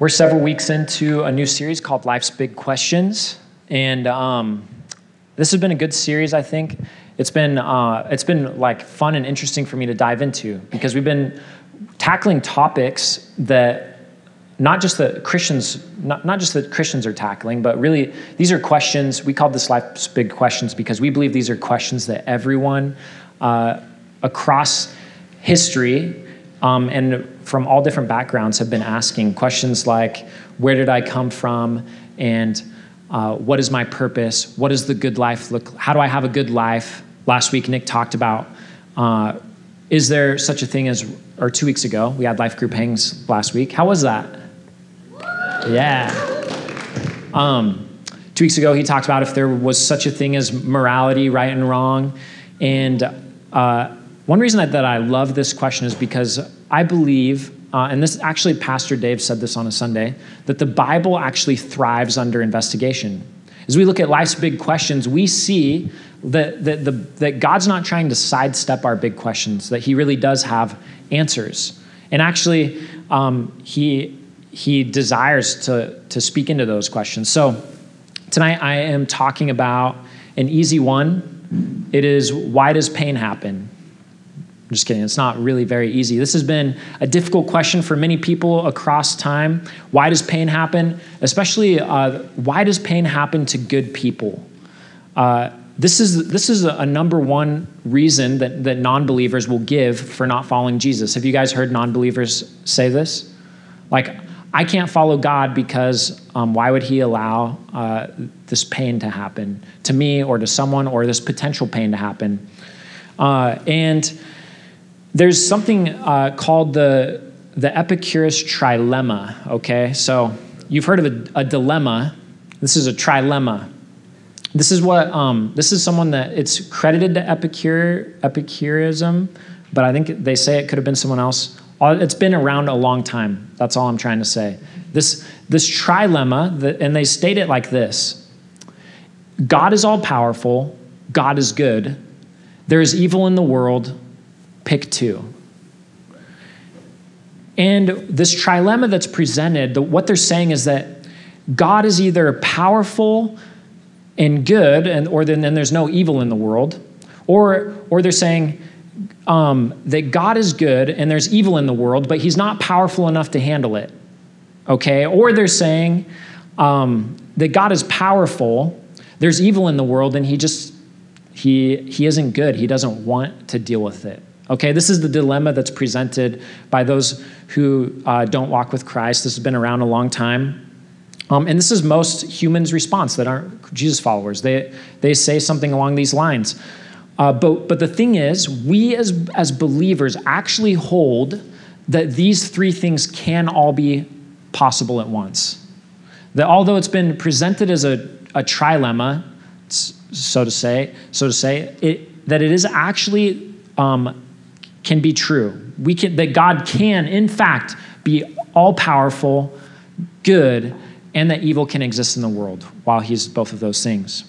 We're several weeks into a new series called Life's Big Questions, and um, this has been a good series. I think it's been uh, it's been like fun and interesting for me to dive into because we've been tackling topics that not just that Christians not, not just that Christians are tackling, but really these are questions. We call this Life's Big Questions because we believe these are questions that everyone uh, across history um, and from all different backgrounds have been asking questions like where did i come from? And uh, what is my purpose? What does the good life look how do i have a good life? Last week nick talked about uh, is there such a thing as or two weeks ago we had life group hangs last week. How was that? Yeah. Um, two weeks ago he talked about if there was such a thing as morality right and wrong. And uh, one reason that, that I love this question is because I believe, uh, and this actually, Pastor Dave said this on a Sunday, that the Bible actually thrives under investigation. As we look at life's big questions, we see that, that, the, that God's not trying to sidestep our big questions, that He really does have answers. And actually, um, he, he desires to, to speak into those questions. So tonight I am talking about an easy one. It is why does pain happen? I'm just kidding. It's not really very easy. This has been a difficult question for many people across time. Why does pain happen? Especially, uh, why does pain happen to good people? Uh, this is, this is a number one reason that, that non believers will give for not following Jesus. Have you guys heard non believers say this? Like, I can't follow God because um, why would He allow uh, this pain to happen to me or to someone or this potential pain to happen? Uh, and there's something uh, called the, the Epicurus trilemma, okay? So you've heard of a, a dilemma. This is a trilemma. This is what, um, this is someone that it's credited to Epicure, Epicureanism, but I think they say it could have been someone else. It's been around a long time. That's all I'm trying to say. This, this trilemma, and they state it like this God is all powerful, God is good, there is evil in the world, pick two. And this trilemma that's presented, the, what they're saying is that God is either powerful and good, and, or then, then there's no evil in the world, or, or they're saying um, that God is good and there's evil in the world, but he's not powerful enough to handle it. Okay? Or they're saying um, that God is powerful, there's evil in the world, and he just, he, he isn't good. He doesn't want to deal with it. Okay, this is the dilemma that's presented by those who uh, don't walk with Christ. This has been around a long time. Um, and this is most humans' response that aren't Jesus followers. They, they say something along these lines. Uh, but, but the thing is, we as, as believers actually hold that these three things can all be possible at once. That although it's been presented as a, a trilemma, so to say, so to say, it, that it is actually um, can be true. We can, that God can, in fact, be all powerful, good, and that evil can exist in the world while He's both of those things.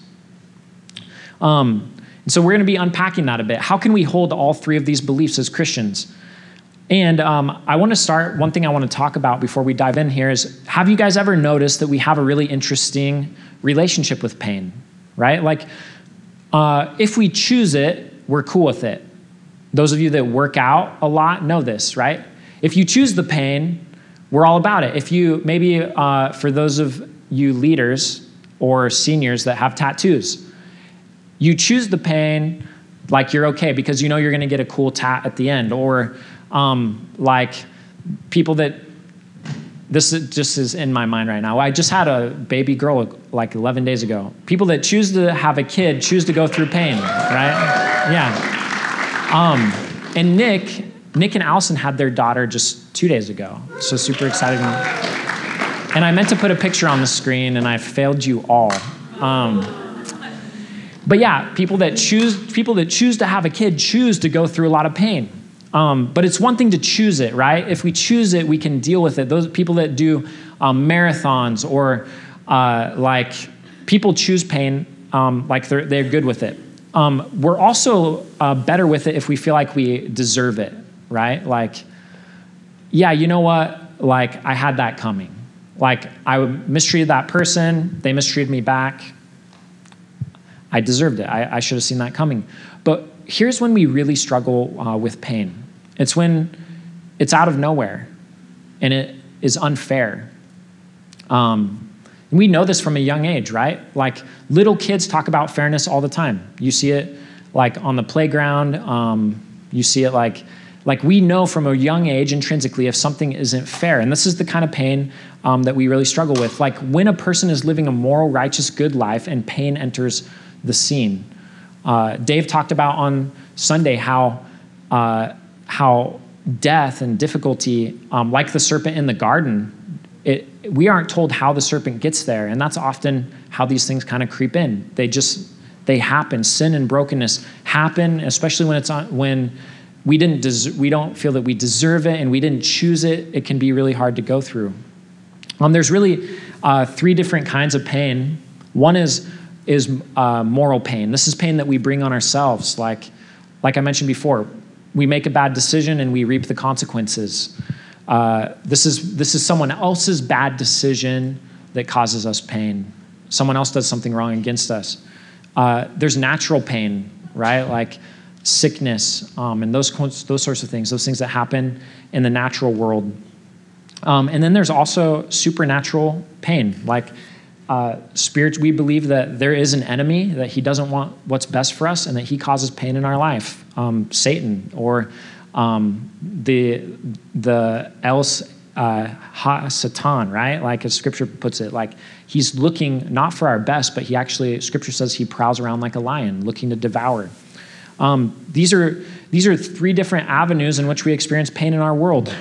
Um, and so we're going to be unpacking that a bit. How can we hold all three of these beliefs as Christians? And um, I want to start, one thing I want to talk about before we dive in here is have you guys ever noticed that we have a really interesting relationship with pain, right? Like, uh, if we choose it, we're cool with it. Those of you that work out a lot know this, right? If you choose the pain, we're all about it. If you, maybe uh, for those of you leaders or seniors that have tattoos, you choose the pain like you're okay because you know you're going to get a cool tat at the end. Or um, like people that, this just is in my mind right now. I just had a baby girl like 11 days ago. People that choose to have a kid choose to go through pain, right? Yeah. Um, and Nick, Nick and Allison had their daughter just two days ago. So super exciting. And I meant to put a picture on the screen, and I failed you all. Um, but yeah, people that choose people that choose to have a kid choose to go through a lot of pain. Um, but it's one thing to choose it, right? If we choose it, we can deal with it. Those people that do um, marathons or uh, like people choose pain, um, like they're, they're good with it. Um, we're also uh, better with it if we feel like we deserve it, right? Like, yeah, you know what? Like, I had that coming. Like, I mistreated that person, they mistreated me back. I deserved it. I, I should have seen that coming. But here's when we really struggle uh, with pain it's when it's out of nowhere and it is unfair. Um, we know this from a young age, right? Like little kids talk about fairness all the time. You see it like on the playground. Um, you see it like like we know from a young age intrinsically if something isn't fair and this is the kind of pain um, that we really struggle with like when a person is living a moral righteous good life and pain enters the scene uh, dave talked about on sunday how uh, how death and difficulty um, like the serpent in the garden it, we aren't told how the serpent gets there and that's often how these things kind of creep in. They just they happen. Sin and brokenness happen especially when it's on when we didn't des- we don't feel that we deserve it and we didn't choose it it can be really hard to go through. Um, there's really uh, three different kinds of pain. One is is uh, moral pain. This is pain that we bring on ourselves like like i mentioned before. We make a bad decision and we reap the consequences uh, this is this is someone else's bad decision that causes us pain someone else does something wrong against us uh, there's natural pain right like sickness, um, and those, those sorts of things, those things that happen in the natural world. Um, and then there's also supernatural pain, like uh, spirits. We believe that there is an enemy, that he doesn't want what's best for us, and that he causes pain in our life. Um, Satan or um, the the else uh, ha satan, right? Like as Scripture puts it, like he's looking not for our best, but he actually Scripture says he prowls around like a lion, looking to devour. Um, these, are, these are three different avenues in which we experience pain in our world.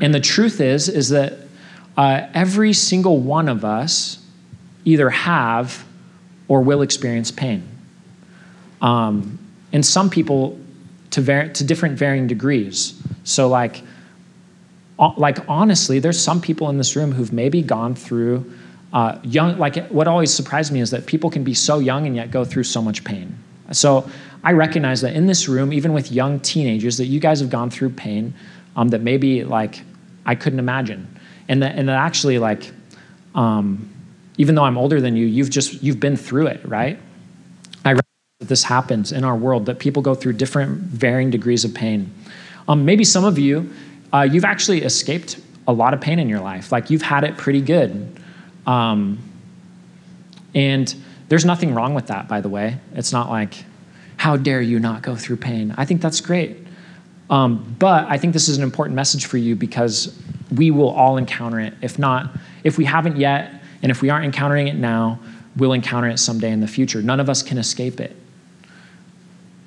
And the truth is, is that uh, every single one of us either have or will experience pain. Um, and some people to, to different varying degrees. So, like, like honestly, there's some people in this room who've maybe gone through uh, young. Like, what always surprised me is that people can be so young and yet go through so much pain. So, I recognize that in this room, even with young teenagers, that you guys have gone through pain um, that maybe like I couldn't imagine, and that and that actually like, um, even though I'm older than you, you've just you've been through it, right? That this happens in our world that people go through different, varying degrees of pain. Um, maybe some of you, uh, you've actually escaped a lot of pain in your life, like you've had it pretty good, um, and there's nothing wrong with that, by the way. It's not like how dare you not go through pain? I think that's great. Um, but I think this is an important message for you because we will all encounter it. If not, if we haven't yet, and if we aren't encountering it now, we'll encounter it someday in the future. None of us can escape it.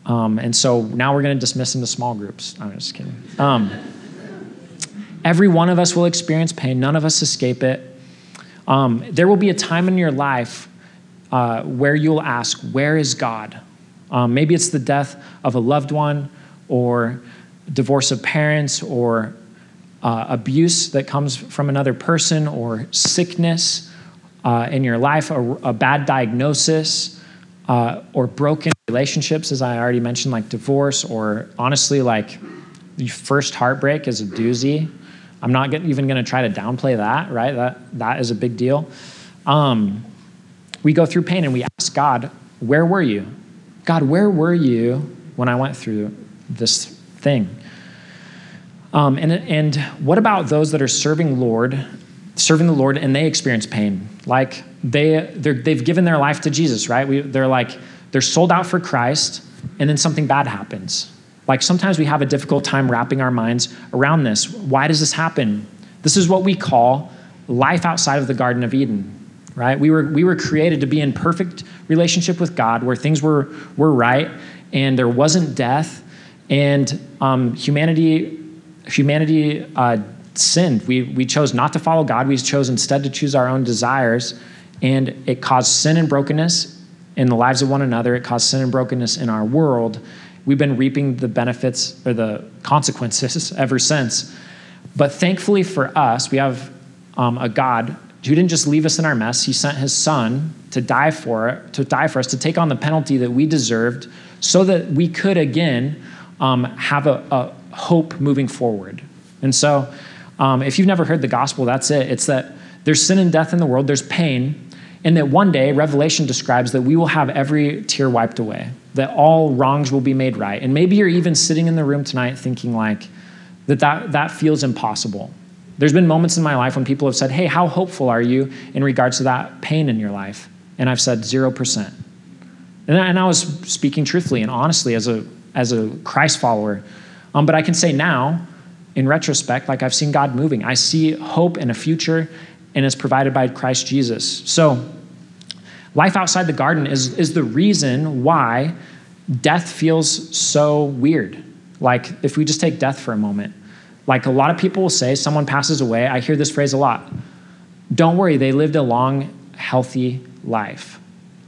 Um, and so now we're going to dismiss into small groups. I'm just kidding. Um, every one of us will experience pain, none of us escape it. Um, there will be a time in your life uh, where you'll ask, Where is God? Um, maybe it's the death of a loved one, or divorce of parents, or uh, abuse that comes from another person, or sickness uh, in your life, a, a bad diagnosis, uh, or broken relationships, as I already mentioned, like divorce, or honestly, like the first heartbreak is a doozy. I'm not get, even going to try to downplay that, right? That, that is a big deal. Um, we go through pain and we ask God, Where were you? God, where were you when I went through this thing? Um, and, and what about those that are serving Lord, serving the Lord, and they experience pain? Like they, they've given their life to Jesus, right? We, they're like, they're sold out for Christ, and then something bad happens. Like sometimes we have a difficult time wrapping our minds around this. Why does this happen? This is what we call life outside of the Garden of Eden right? We were, we were created to be in perfect relationship with God where things were, were right and there wasn't death and um, humanity, humanity uh, sinned. We, we chose not to follow God. We chose instead to choose our own desires and it caused sin and brokenness in the lives of one another. It caused sin and brokenness in our world. We've been reaping the benefits or the consequences ever since. But thankfully for us, we have um, a God who didn't just leave us in our mess. He sent his son to die for it, to die for us, to take on the penalty that we deserved, so that we could again um, have a, a, hope moving forward. And so, um, if you've never heard the gospel, that's it. It's that there's sin and death in the world, there's pain, and that one day, Revelation describes that we will have every tear wiped away, that all wrongs will be made right. And maybe you're even sitting in the room tonight thinking, like, that, that, that feels impossible. There's been moments in my life when people have said, Hey, how hopeful are you in regards to that pain in your life? And I've said, 0%. And I, and I was speaking truthfully and honestly as a, as a Christ follower. Um, but I can say now, in retrospect, like I've seen God moving. I see hope and a future, and it's provided by Christ Jesus. So, life outside the garden is, is the reason why death feels so weird. Like, if we just take death for a moment, like a lot of people will say, someone passes away. I hear this phrase a lot. Don't worry, they lived a long, healthy life.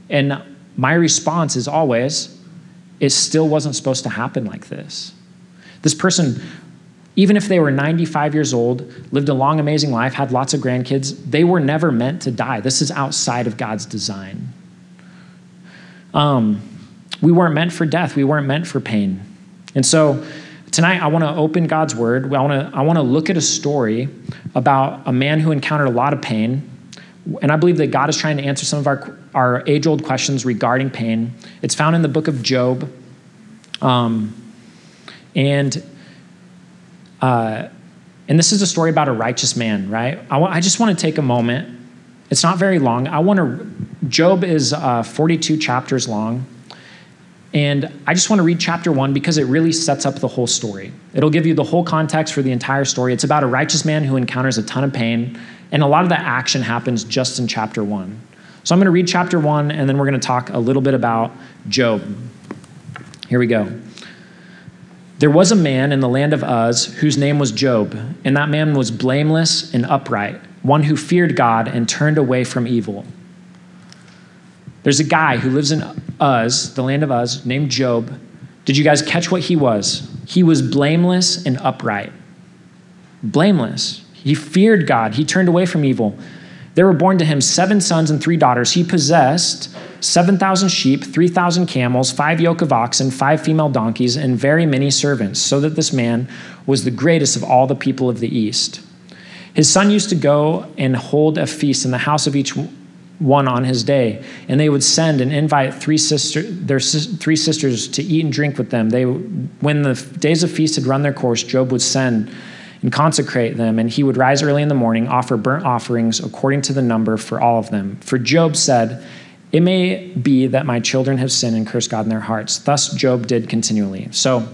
And my response is always, it still wasn't supposed to happen like this. This person, even if they were 95 years old, lived a long, amazing life, had lots of grandkids, they were never meant to die. This is outside of God's design. Um, we weren't meant for death, we weren't meant for pain. And so tonight I want to open God's word. I want to I want to look at a story about a man who encountered a lot of pain. And I believe that God is trying to answer some of our, our age old questions regarding pain. It's found in the book of Job. Um, and, uh, and this is a story about a righteous man, right? I, I just want to take a moment. It's not very long. I want to, Job is uh, 42 chapters long. And I just want to read chapter one because it really sets up the whole story. It'll give you the whole context for the entire story. It's about a righteous man who encounters a ton of pain, and a lot of the action happens just in chapter one. So I'm going to read chapter one, and then we're going to talk a little bit about Job. Here we go. There was a man in the land of Uz whose name was Job, and that man was blameless and upright, one who feared God and turned away from evil. There's a guy who lives in Uz, the land of Uz, named Job. Did you guys catch what he was? He was blameless and upright. Blameless. He feared God. He turned away from evil. There were born to him seven sons and three daughters. He possessed 7,000 sheep, 3,000 camels, five yoke of oxen, five female donkeys, and very many servants, so that this man was the greatest of all the people of the East. His son used to go and hold a feast in the house of each one on his day and they would send and invite three sister, their three sisters to eat and drink with them they when the days of feast had run their course job would send and consecrate them and he would rise early in the morning offer burnt offerings according to the number for all of them for job said it may be that my children have sinned and cursed god in their hearts thus job did continually so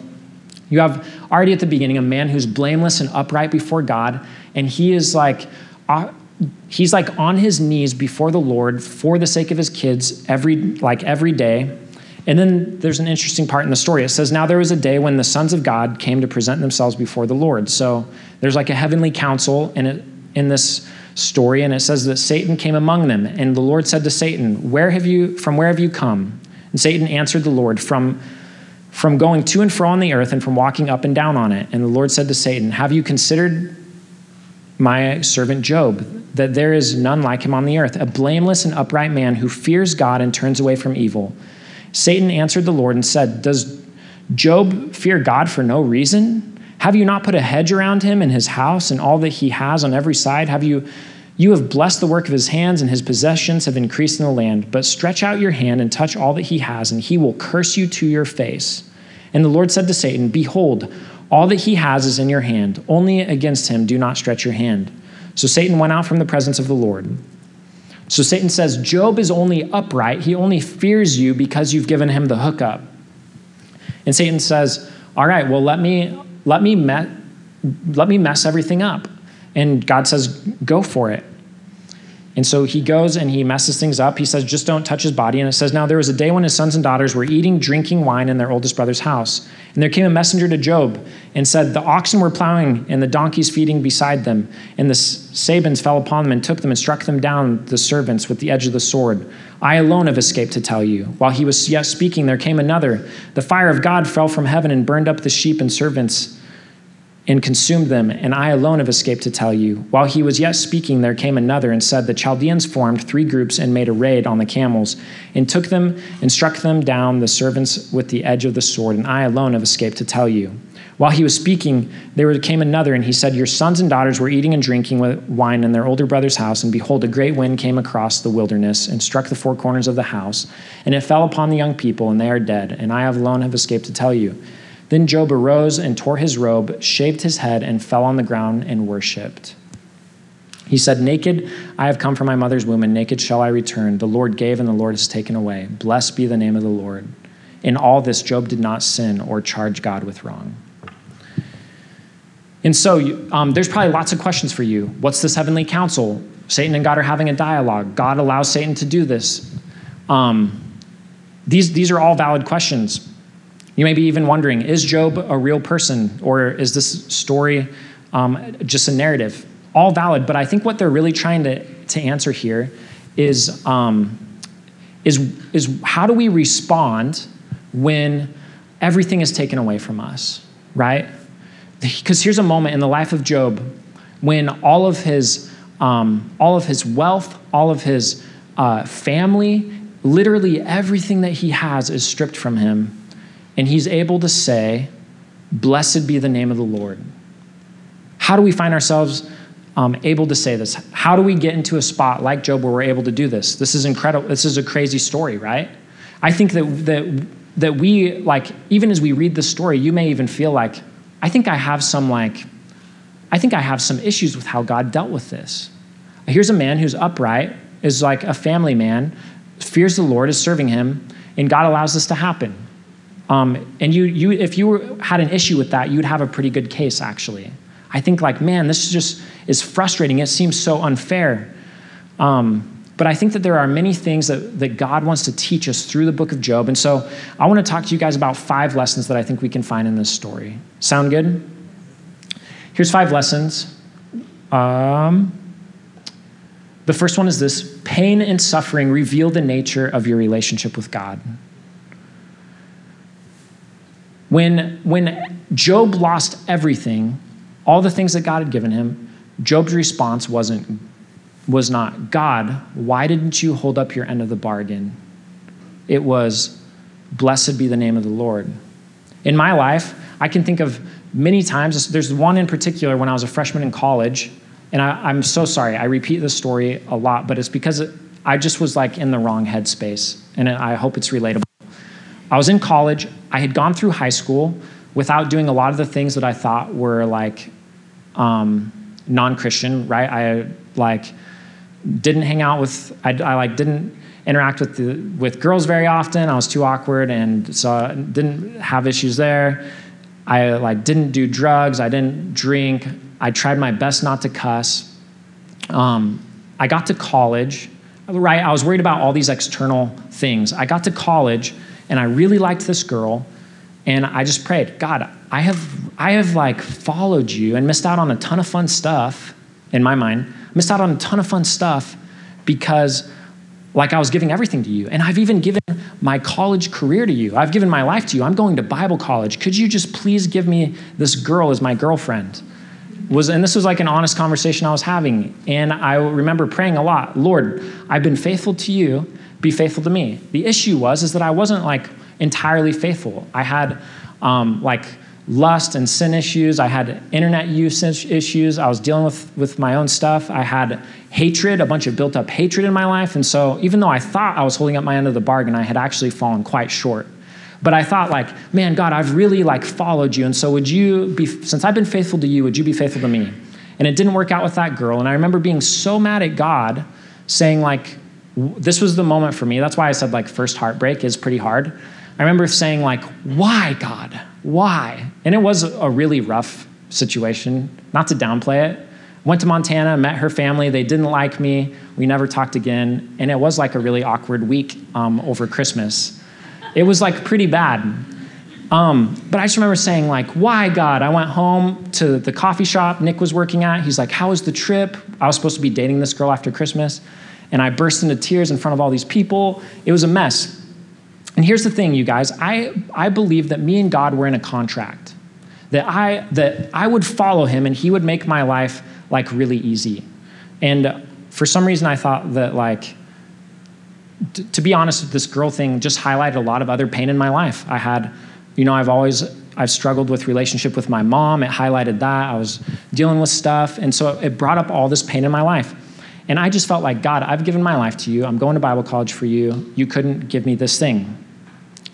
you have already at the beginning a man who's blameless and upright before god and he is like uh, he's like on his knees before the Lord for the sake of his kids every like every day. And then there's an interesting part in the story. It says, Now there was a day when the sons of God came to present themselves before the Lord. So there's like a heavenly council in, it, in this story, and it says that Satan came among them. And the Lord said to Satan, Where have you, from where have you come? And Satan answered the Lord, From from going to and fro on the earth and from walking up and down on it. And the Lord said to Satan, Have you considered my servant Job? that there is none like him on the earth, a blameless and upright man who fears God and turns away from evil. Satan answered the Lord and said, Does Job fear God for no reason? Have you not put a hedge around him and his house and all that he has on every side? Have you you have blessed the work of his hands, and his possessions have increased in the land. But stretch out your hand and touch all that he has, and he will curse you to your face. And the Lord said to Satan, Behold, all that he has is in your hand. Only against him do not stretch your hand. So Satan went out from the presence of the Lord. So Satan says, Job is only upright. He only fears you because you've given him the hookup. And Satan says, All right, well, let me, let me, met, let me mess everything up. And God says, Go for it. And so he goes and he messes things up. He says, just don't touch his body. And it says, now there was a day when his sons and daughters were eating, drinking wine in their oldest brother's house. And there came a messenger to Job and said, The oxen were plowing and the donkeys feeding beside them. And the Sabeans fell upon them and took them and struck them down, the servants, with the edge of the sword. I alone have escaped to tell you. While he was yet speaking, there came another. The fire of God fell from heaven and burned up the sheep and servants and consumed them, and I alone have escaped to tell you. While he was yet speaking, there came another and said, The Chaldeans formed three groups and made a raid on the camels, and took them and struck them down, the servants, with the edge of the sword, and I alone have escaped to tell you. While he was speaking, there came another, and he said, Your sons and daughters were eating and drinking with wine in their older brother's house, and behold, a great wind came across the wilderness and struck the four corners of the house, and it fell upon the young people, and they are dead, and I alone have escaped to tell you. Then Job arose and tore his robe, shaved his head, and fell on the ground and worshipped. He said, Naked I have come from my mother's womb, and naked shall I return. The Lord gave, and the Lord has taken away. Blessed be the name of the Lord. In all this, Job did not sin or charge God with wrong. And so um, there's probably lots of questions for you. What's this heavenly council? Satan and God are having a dialogue. God allows Satan to do this. Um, these, these are all valid questions. You may be even wondering is Job a real person or is this story um, just a narrative? All valid, but I think what they're really trying to, to answer here is, um, is, is how do we respond when everything is taken away from us, right? Because here's a moment in the life of Job when all of his, um, all of his wealth, all of his uh, family, literally everything that he has is stripped from him. And he's able to say, Blessed be the name of the Lord. How do we find ourselves um, able to say this? How do we get into a spot like Job where we're able to do this? This is incredible. This is a crazy story, right? I think that, that, that we, like, even as we read the story, you may even feel like, I think I have some like, I think I have some issues with how God dealt with this. Here's a man who's upright, is like a family man, fears the Lord, is serving him, and God allows this to happen. Um, and you, you, if you were, had an issue with that, you'd have a pretty good case, actually. I think, like, man, this just is frustrating. It seems so unfair. Um, but I think that there are many things that, that God wants to teach us through the book of Job. And so I want to talk to you guys about five lessons that I think we can find in this story. Sound good? Here's five lessons. Um, the first one is this pain and suffering reveal the nature of your relationship with God. When, when Job lost everything, all the things that God had given him, Job's response wasn't was not, God, why didn't you hold up your end of the bargain? It was, blessed be the name of the Lord. In my life, I can think of many times, there's one in particular when I was a freshman in college, and I, am so sorry, I repeat this story a lot, but it's because I just was like in the wrong headspace, and I hope it's relatable. I was in college, I had gone through high school without doing a lot of the things that I thought were like um, non Christian, right? I like, didn't hang out with I, I like didn't interact with the, with girls very often. I was too awkward, and so I didn't have issues there. I like didn't do drugs. I didn't drink. I tried my best not to cuss. Um, I got to college, right? I was worried about all these external things. I got to college, and I really liked this girl, and I just prayed, God, I have I have like followed you and missed out on a ton of fun stuff in my mind missed out on a ton of fun stuff because like I was giving everything to you. And I've even given my college career to you. I've given my life to you. I'm going to Bible college. Could you just please give me this girl as my girlfriend? Was and this was like an honest conversation I was having. And I remember praying a lot, Lord, I've been faithful to you, be faithful to me. The issue was is that I wasn't like entirely faithful. I had um, like lust and sin issues. I had internet usage issues. I was dealing with, with my own stuff. I had hatred, a bunch of built up hatred in my life. And so, even though I thought I was holding up my end of the bargain, I had actually fallen quite short. But I thought, like, man, God, I've really like followed you. And so, would you be, since I've been faithful to you, would you be faithful to me? And it didn't work out with that girl. And I remember being so mad at God, saying, like, this was the moment for me. That's why I said, like, first heartbreak is pretty hard. I remember saying, like, why, God? Why? And it was a really rough situation, not to downplay it. Went to Montana, met her family. They didn't like me. We never talked again. And it was like a really awkward week um, over Christmas. It was like pretty bad. Um, but I just remember saying, like, why, God? I went home to the coffee shop Nick was working at. He's like, how was the trip? I was supposed to be dating this girl after Christmas. And I burst into tears in front of all these people. It was a mess. And here's the thing, you guys I, I believe that me and God were in a contract, that I, that I would follow him and he would make my life like really easy. And for some reason, I thought that, like, t- to be honest, this girl thing just highlighted a lot of other pain in my life. I had, you know, I've always I've struggled with relationship with my mom. It highlighted that. I was dealing with stuff. And so it brought up all this pain in my life. And I just felt like, God, I've given my life to you. I'm going to Bible college for you. You couldn't give me this thing.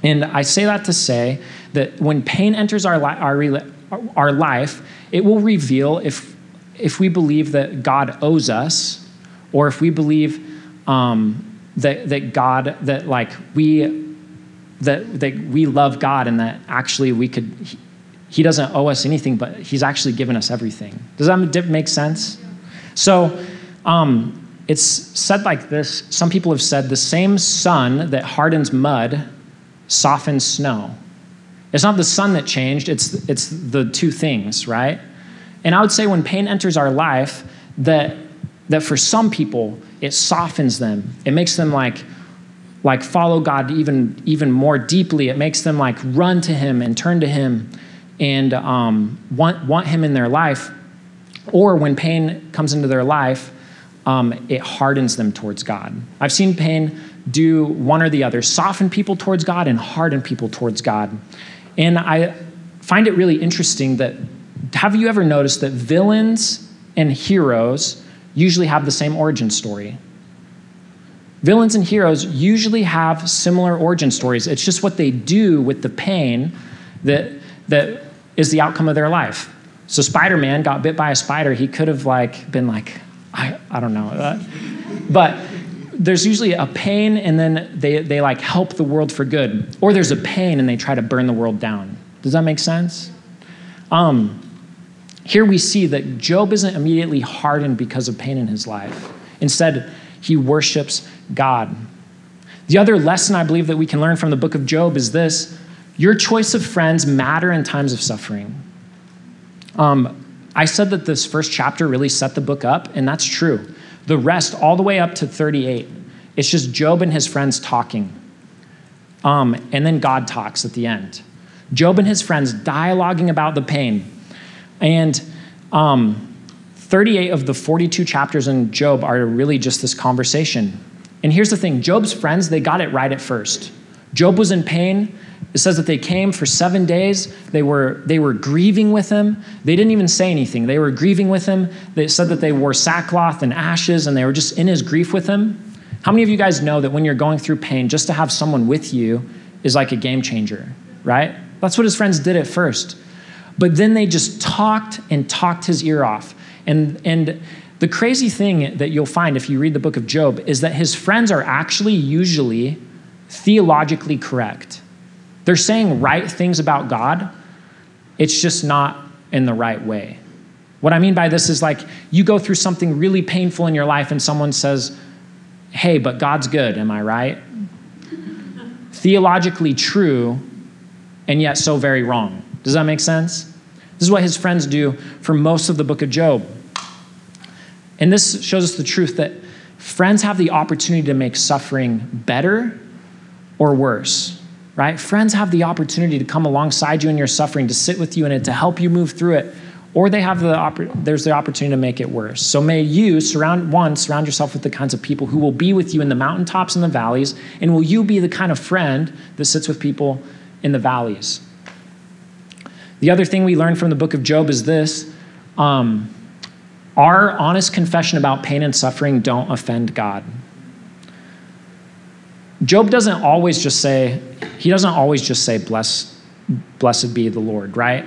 And I say that to say that when pain enters our, li- our, our life, it will reveal if, if we believe that God owes us or if we believe um, that, that God, that like we, that, that we love God and that actually we could, he, he doesn't owe us anything, but he's actually given us everything. Does that make sense? So, um, it's said like this some people have said the same sun that hardens mud softens snow. It's not the sun that changed, it's, it's the two things, right? And I would say when pain enters our life, that, that for some people, it softens them. It makes them like, like follow God even, even more deeply. It makes them like run to Him and turn to Him and um, want, want Him in their life. Or when pain comes into their life, um, it hardens them towards God. I've seen pain do one or the other soften people towards God and harden people towards God. And I find it really interesting that have you ever noticed that villains and heroes usually have the same origin story? Villains and heroes usually have similar origin stories. It's just what they do with the pain that, that is the outcome of their life. So Spider-Man got bit by a spider. He could have like been like, I, I don't know. Uh, but there's usually a pain and then they, they like help the world for good. Or there's a pain and they try to burn the world down. Does that make sense? Um, here we see that Job isn't immediately hardened because of pain in his life. Instead, he worships God. The other lesson I believe that we can learn from the book of Job is this your choice of friends matter in times of suffering. Um, I said that this first chapter really set the book up, and that's true. The rest, all the way up to 38, it's just Job and his friends talking. Um, and then God talks at the end. Job and his friends dialoguing about the pain. And um, 38 of the 42 chapters in Job are really just this conversation. And here's the thing Job's friends, they got it right at first. Job was in pain. It says that they came for seven days. They were, they were grieving with him. They didn't even say anything. They were grieving with him. They said that they wore sackcloth and ashes and they were just in his grief with him. How many of you guys know that when you're going through pain, just to have someone with you is like a game changer, right? That's what his friends did at first. But then they just talked and talked his ear off. And, and the crazy thing that you'll find if you read the book of Job is that his friends are actually usually theologically correct. They're saying right things about God, it's just not in the right way. What I mean by this is like you go through something really painful in your life and someone says, Hey, but God's good, am I right? Theologically true, and yet so very wrong. Does that make sense? This is what his friends do for most of the book of Job. And this shows us the truth that friends have the opportunity to make suffering better or worse, right? Friends have the opportunity to come alongside you in your suffering, to sit with you in it, to help you move through it, or they have the there's the opportunity to make it worse. So may you surround one surround yourself with the kinds of people who will be with you in the mountaintops and the valleys, and will you be the kind of friend that sits with people in the valleys? The other thing we learn from the book of Job is this um, our honest confession about pain and suffering don't offend God. Job doesn't always just say, he doesn't always just say, Bless, blessed be the Lord, right?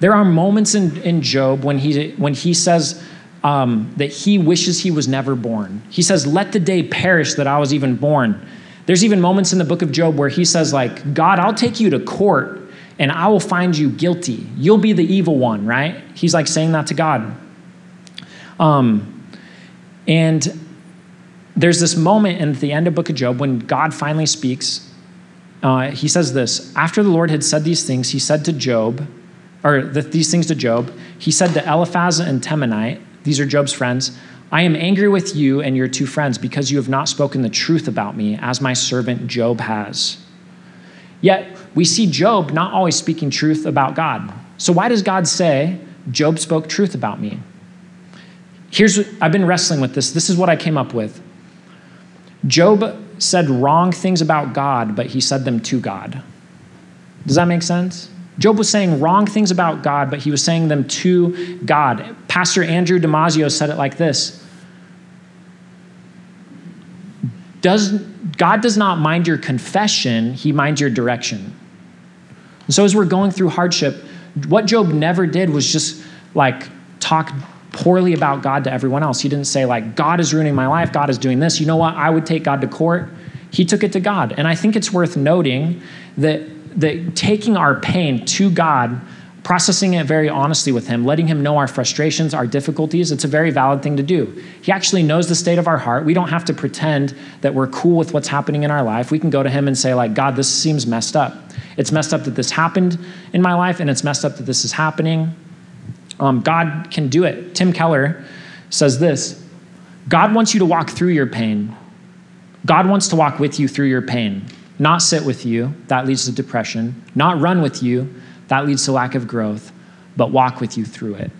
There are moments in, in Job when he, when he says um, that he wishes he was never born. He says, Let the day perish that I was even born. There's even moments in the book of Job where he says, like, God, I'll take you to court and I will find you guilty. You'll be the evil one, right? He's like saying that to God. Um, and there's this moment in the end of book of Job when God finally speaks. Uh, he says this After the Lord had said these things, he said to Job, or the, these things to Job, he said to Eliphaz and Temanite, these are Job's friends, I am angry with you and your two friends because you have not spoken the truth about me as my servant Job has. Yet we see Job not always speaking truth about God. So why does God say, Job spoke truth about me? Here's I've been wrestling with this. This is what I came up with. Job said wrong things about God, but he said them to God. Does that make sense? Job was saying wrong things about God, but he was saying them to God. Pastor Andrew Damasio said it like this does, God does not mind your confession, he minds your direction. And so as we're going through hardship, what Job never did was just like talk poorly about God to everyone else. He didn't say, like, God is ruining my life, God is doing this. You know what? I would take God to court. He took it to God. And I think it's worth noting that, that taking our pain to God processing it very honestly with him, letting him know our frustrations, our difficulties, it's a very valid thing to do. He actually knows the state of our heart. We don't have to pretend that we're cool with what's happening in our life. We can go to him and say, like, God, this seems messed up. It's messed up that this happened in my life, and it's messed up that this is happening. Um, God can do it. Tim Keller says this God wants you to walk through your pain. God wants to walk with you through your pain, not sit with you. That leads to depression. Not run with you that leads to lack of growth, but walk with you through it.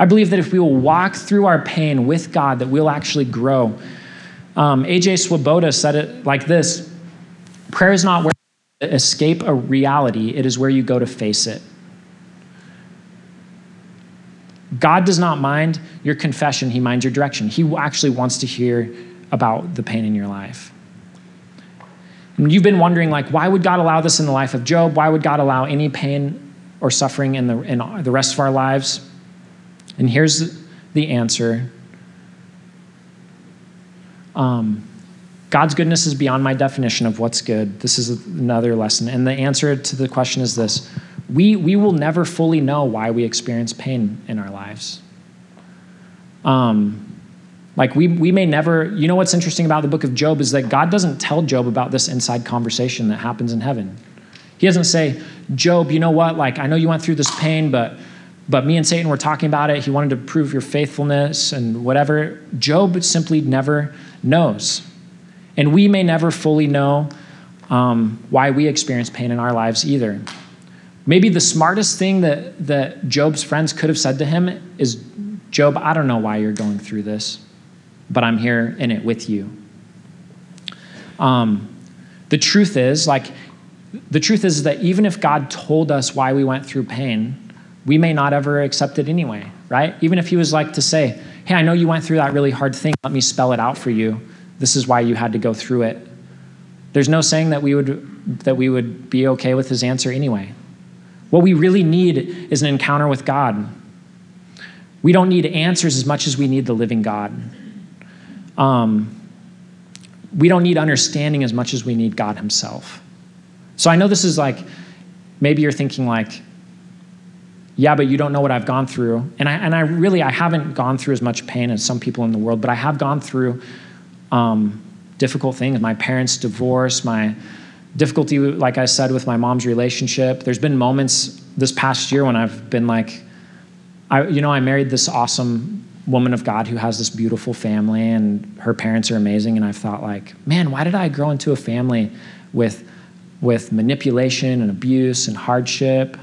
I believe that if we will walk through our pain with God, that we'll actually grow. Um, AJ Swoboda said it like this Prayer is not where you escape a reality, it is where you go to face it. God does not mind your confession, He minds your direction. He actually wants to hear about the pain in your life. And you've been wondering, like, why would God allow this in the life of Job? Why would God allow any pain or suffering in the, in the rest of our lives? And here's the answer um, God's goodness is beyond my definition of what's good. This is another lesson. And the answer to the question is this we, we will never fully know why we experience pain in our lives. Um, like we, we may never, you know what's interesting about the book of Job is that God doesn't tell Job about this inside conversation that happens in heaven. He doesn't say, Job, you know what? Like, I know you went through this pain, but but me and Satan were talking about it. He wanted to prove your faithfulness and whatever. Job simply never knows. And we may never fully know um, why we experience pain in our lives either. Maybe the smartest thing that, that Job's friends could have said to him is Job, I don't know why you're going through this but I'm here in it with you. Um, the truth is, like, the truth is that even if God told us why we went through pain, we may not ever accept it anyway, right? Even if He was like to say, Hey, I know you went through that really hard thing. Let me spell it out for you. This is why you had to go through it. There's no saying that we would, that we would be okay with His answer anyway. What we really need is an encounter with God. We don't need answers as much as we need the living God. Um, we don't need understanding as much as we need God Himself. So I know this is like, maybe you're thinking like, yeah, but you don't know what I've gone through. And I, and I really, I haven't gone through as much pain as some people in the world, but I have gone through um, difficult things. My parents' divorce, my difficulty, like I said, with my mom's relationship. There's been moments this past year when I've been like, I, you know, I married this awesome woman of God who has this beautiful family and her parents are amazing. And I've thought like, man, why did I grow into a family with, with manipulation and abuse and hardship?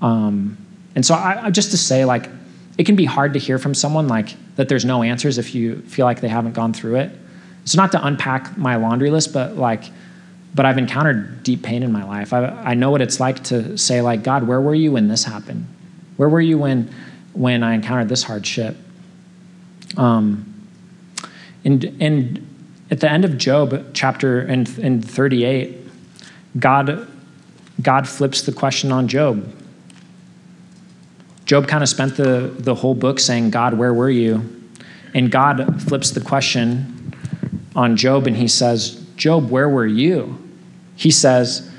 Um, and so I, just to say like, it can be hard to hear from someone like that there's no answers if you feel like they haven't gone through it. It's not to unpack my laundry list, but like, but I've encountered deep pain in my life. I, I know what it's like to say like, God, where were you when this happened? Where were you when, when I encountered this hardship? Um, and, and at the end of Job, chapter in, in 38, God, God flips the question on Job. Job kind of spent the, the whole book saying, God, where were you? And God flips the question on Job and he says, Job, where were you? He says,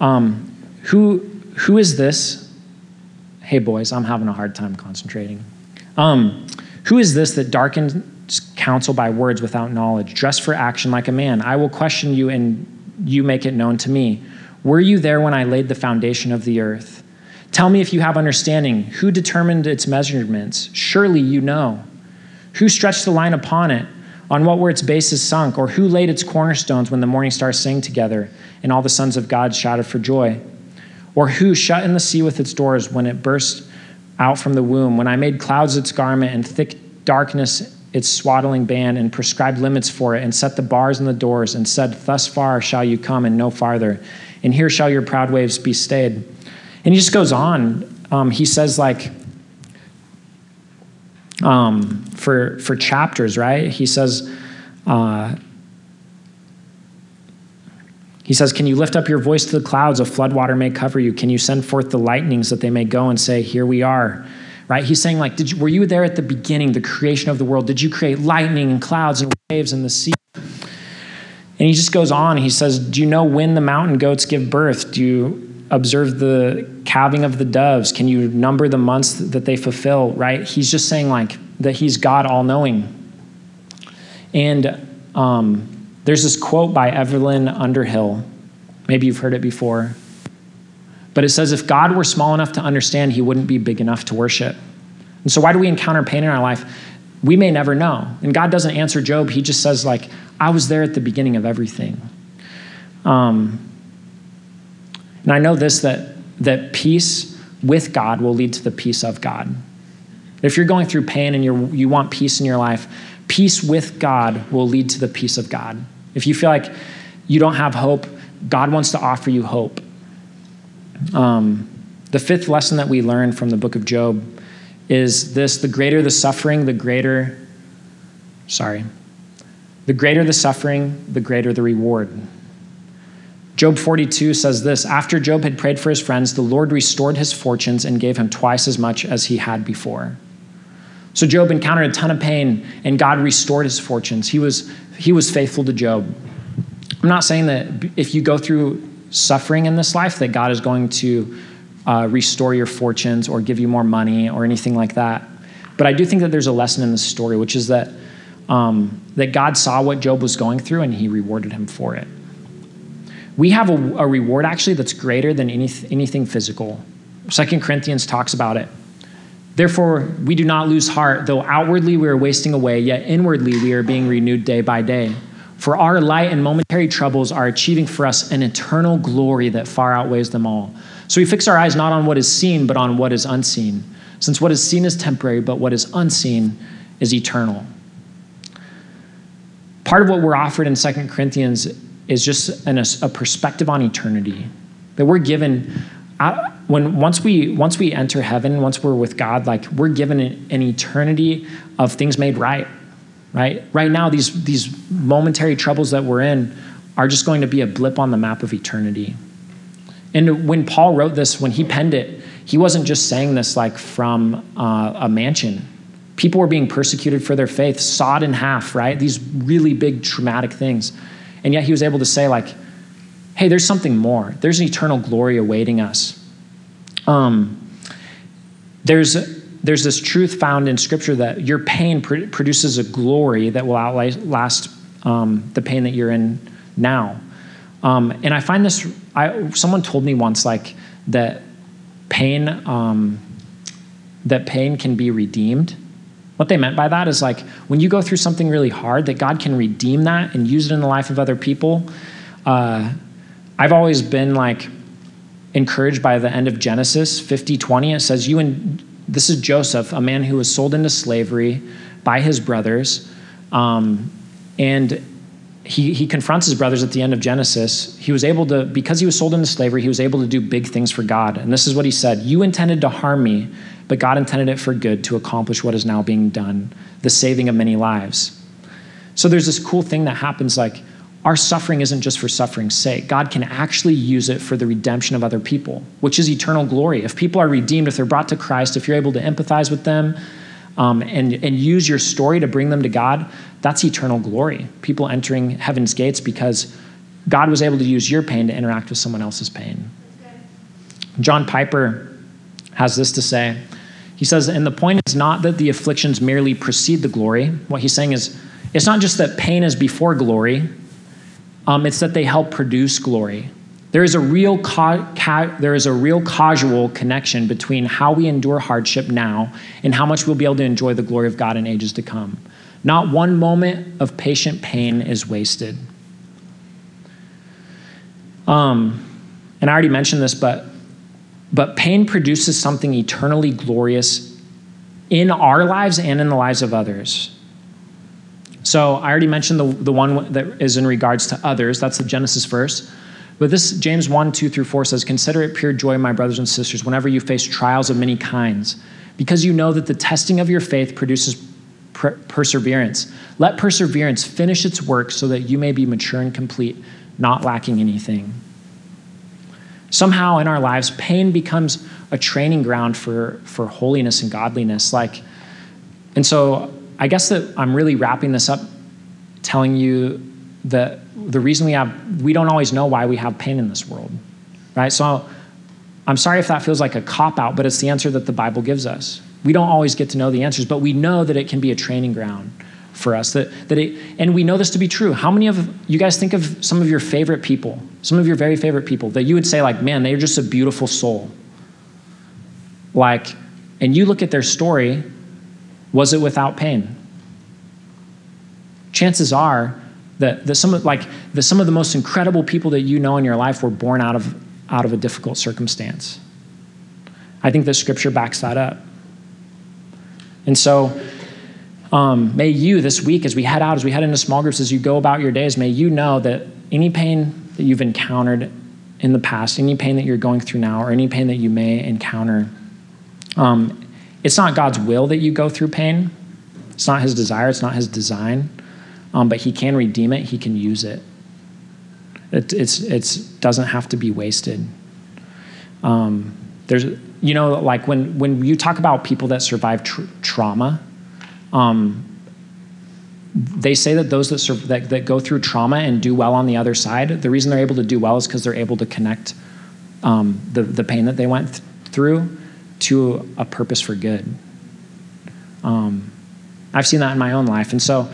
um, who, who is this? Hey, boys, I'm having a hard time concentrating. Um, who is this that darkens counsel by words without knowledge? Dress for action like a man. I will question you, and you make it known to me. Were you there when I laid the foundation of the earth? Tell me if you have understanding. Who determined its measurements? Surely you know. Who stretched the line upon it? On what were its bases sunk? Or who laid its cornerstones when the morning stars sang together and all the sons of God shouted for joy? Or who shut in the sea with its doors when it burst out from the womb, when I made clouds its garment and thick darkness its swaddling band, and prescribed limits for it, and set the bars and the doors, and said, Thus far shall you come, and no farther, and here shall your proud waves be stayed. And he just goes on. Um, he says, like, um, for, for chapters, right? He says, uh, he says, Can you lift up your voice to the clouds? A floodwater may cover you. Can you send forth the lightnings that they may go and say, Here we are? Right? He's saying, like, did you, were you there at the beginning, the creation of the world? Did you create lightning and clouds and waves and the sea? And he just goes on. He says, Do you know when the mountain goats give birth? Do you observe the calving of the doves? Can you number the months that they fulfill? Right? He's just saying, like, that he's God all knowing. And um, there's this quote by Evelyn Underhill. Maybe you've heard it before. But it says, If God were small enough to understand, he wouldn't be big enough to worship. And so, why do we encounter pain in our life? We may never know. And God doesn't answer Job. He just says, like, I was there at the beginning of everything. Um, and I know this that, that peace with God will lead to the peace of God. If you're going through pain and you you want peace in your life, peace with God will lead to the peace of God. If you feel like you don't have hope, God wants to offer you hope. Um, the fifth lesson that we learn from the book of Job is this the greater the suffering, the greater, sorry, the greater the suffering, the greater the reward. Job 42 says this After Job had prayed for his friends, the Lord restored his fortunes and gave him twice as much as he had before. So Job encountered a ton of pain, and God restored his fortunes. He was, he was faithful to Job. I'm not saying that if you go through suffering in this life, that God is going to uh, restore your fortunes or give you more money or anything like that. But I do think that there's a lesson in this story, which is that, um, that God saw what Job was going through and he rewarded him for it. We have a, a reward actually that's greater than any, anything physical. Second Corinthians talks about it. Therefore, we do not lose heart, though outwardly we are wasting away, yet inwardly we are being renewed day by day. For our light and momentary troubles are achieving for us an eternal glory that far outweighs them all. So we fix our eyes not on what is seen, but on what is unseen. Since what is seen is temporary, but what is unseen is eternal. Part of what we're offered in Second Corinthians is just an, a perspective on eternity. That we're given uh, when once we once we enter heaven, once we're with God, like we're given an, eternity of things made right. Right? Right now, these these momentary troubles that we're in are just going to be a blip on the map of eternity. And when Paul wrote this, when he penned it, he wasn't just saying this like from uh, a mansion. People were being persecuted for their faith, sawed in half, right? These really big traumatic things. And yet he was able to say, like, hey, there's something more. There's an eternal glory awaiting us. Um, there's, there's this truth found in Scripture that your pain pr- produces a glory that will outlast um, the pain that you're in now. Um, and I find this, I, someone told me once, like, that pain, um, that pain can be redeemed. What they meant by that is like when you go through something really hard, that God can redeem that and use it in the life of other people. Uh, I've always been like encouraged by the end of Genesis 50 20. It says, You and this is Joseph, a man who was sold into slavery by his brothers. Um, and he, he confronts his brothers at the end of Genesis. He was able to, because he was sold into slavery, he was able to do big things for God. And this is what he said You intended to harm me, but God intended it for good to accomplish what is now being done, the saving of many lives. So there's this cool thing that happens like, our suffering isn't just for suffering's sake. God can actually use it for the redemption of other people, which is eternal glory. If people are redeemed, if they're brought to Christ, if you're able to empathize with them um, and, and use your story to bring them to God, that's eternal glory. People entering heaven's gates because God was able to use your pain to interact with someone else's pain. John Piper has this to say. He says, and the point is not that the afflictions merely precede the glory. What he's saying is, it's not just that pain is before glory, um, it's that they help produce glory. There is, a real ca- ca- there is a real causal connection between how we endure hardship now and how much we'll be able to enjoy the glory of God in ages to come. Not one moment of patient pain is wasted. Um, and I already mentioned this, but, but pain produces something eternally glorious in our lives and in the lives of others. So I already mentioned the, the one that is in regards to others. That's the Genesis verse. But this, James 1, 2 through 4 says, Consider it pure joy, my brothers and sisters, whenever you face trials of many kinds, because you know that the testing of your faith produces per- perseverance. Let perseverance finish its work so that you may be mature and complete, not lacking anything. Somehow in our lives, pain becomes a training ground for, for holiness and godliness. Like, and so I guess that I'm really wrapping this up telling you that the reason we have, we don't always know why we have pain in this world, right? So I'm sorry if that feels like a cop out, but it's the answer that the Bible gives us. We don't always get to know the answers, but we know that it can be a training ground for us. That, that it, and we know this to be true. How many of you guys think of some of your favorite people, some of your very favorite people that you would say, like, man, they're just a beautiful soul? Like, and you look at their story, was it without pain? Chances are that, that some of like the, some of the most incredible people that you know in your life were born out of out of a difficult circumstance. I think that scripture backs that up. And so, um, may you this week, as we head out, as we head into small groups, as you go about your days, may you know that any pain that you've encountered in the past, any pain that you're going through now, or any pain that you may encounter, um, it's not God's will that you go through pain. It's not His desire. It's not His design. Um, but He can redeem it. He can use it. It it's, it's doesn't have to be wasted. Um, there's, you know, like when, when you talk about people that survive tr- trauma, um, they say that those that, that, that go through trauma and do well on the other side, the reason they're able to do well is because they're able to connect um, the, the pain that they went th- through to a purpose for good. Um, I've seen that in my own life. And so,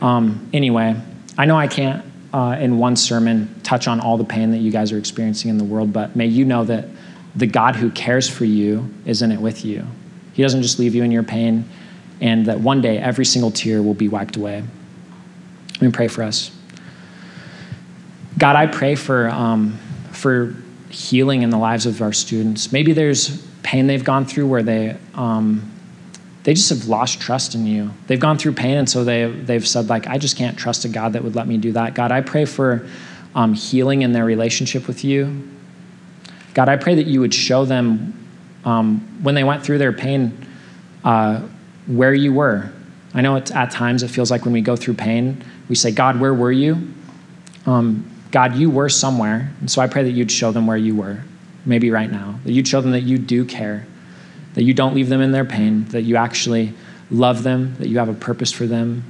um, anyway, I know I can't uh, in one sermon touch on all the pain that you guys are experiencing in the world, but may you know that the God who cares for you is in it with you. He doesn't just leave you in your pain, and that one day every single tear will be wiped away. Let me pray for us. God, I pray for, um, for healing in the lives of our students. Maybe there's pain they've gone through where they, um, they just have lost trust in you. They've gone through pain, and so they, they've said, like, I just can't trust a God that would let me do that. God, I pray for um, healing in their relationship with you. God, I pray that you would show them um, when they went through their pain uh, where you were. I know at times it feels like when we go through pain, we say, God, where were you? Um, God, you were somewhere. And so I pray that you'd show them where you were, maybe right now, that you'd show them that you do care, that you don't leave them in their pain, that you actually love them, that you have a purpose for them,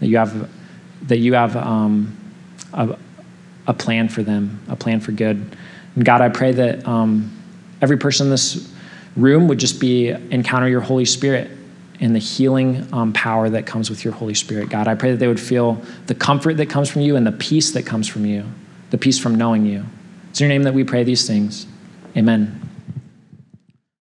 that you have, that you have um, a, a, plan for them, a plan for good. And God, I pray that um, every person in this room would just be encounter your Holy Spirit and the healing um, power that comes with your Holy Spirit. God, I pray that they would feel the comfort that comes from you and the peace that comes from you, the peace from knowing you. It's in your name that we pray these things. Amen.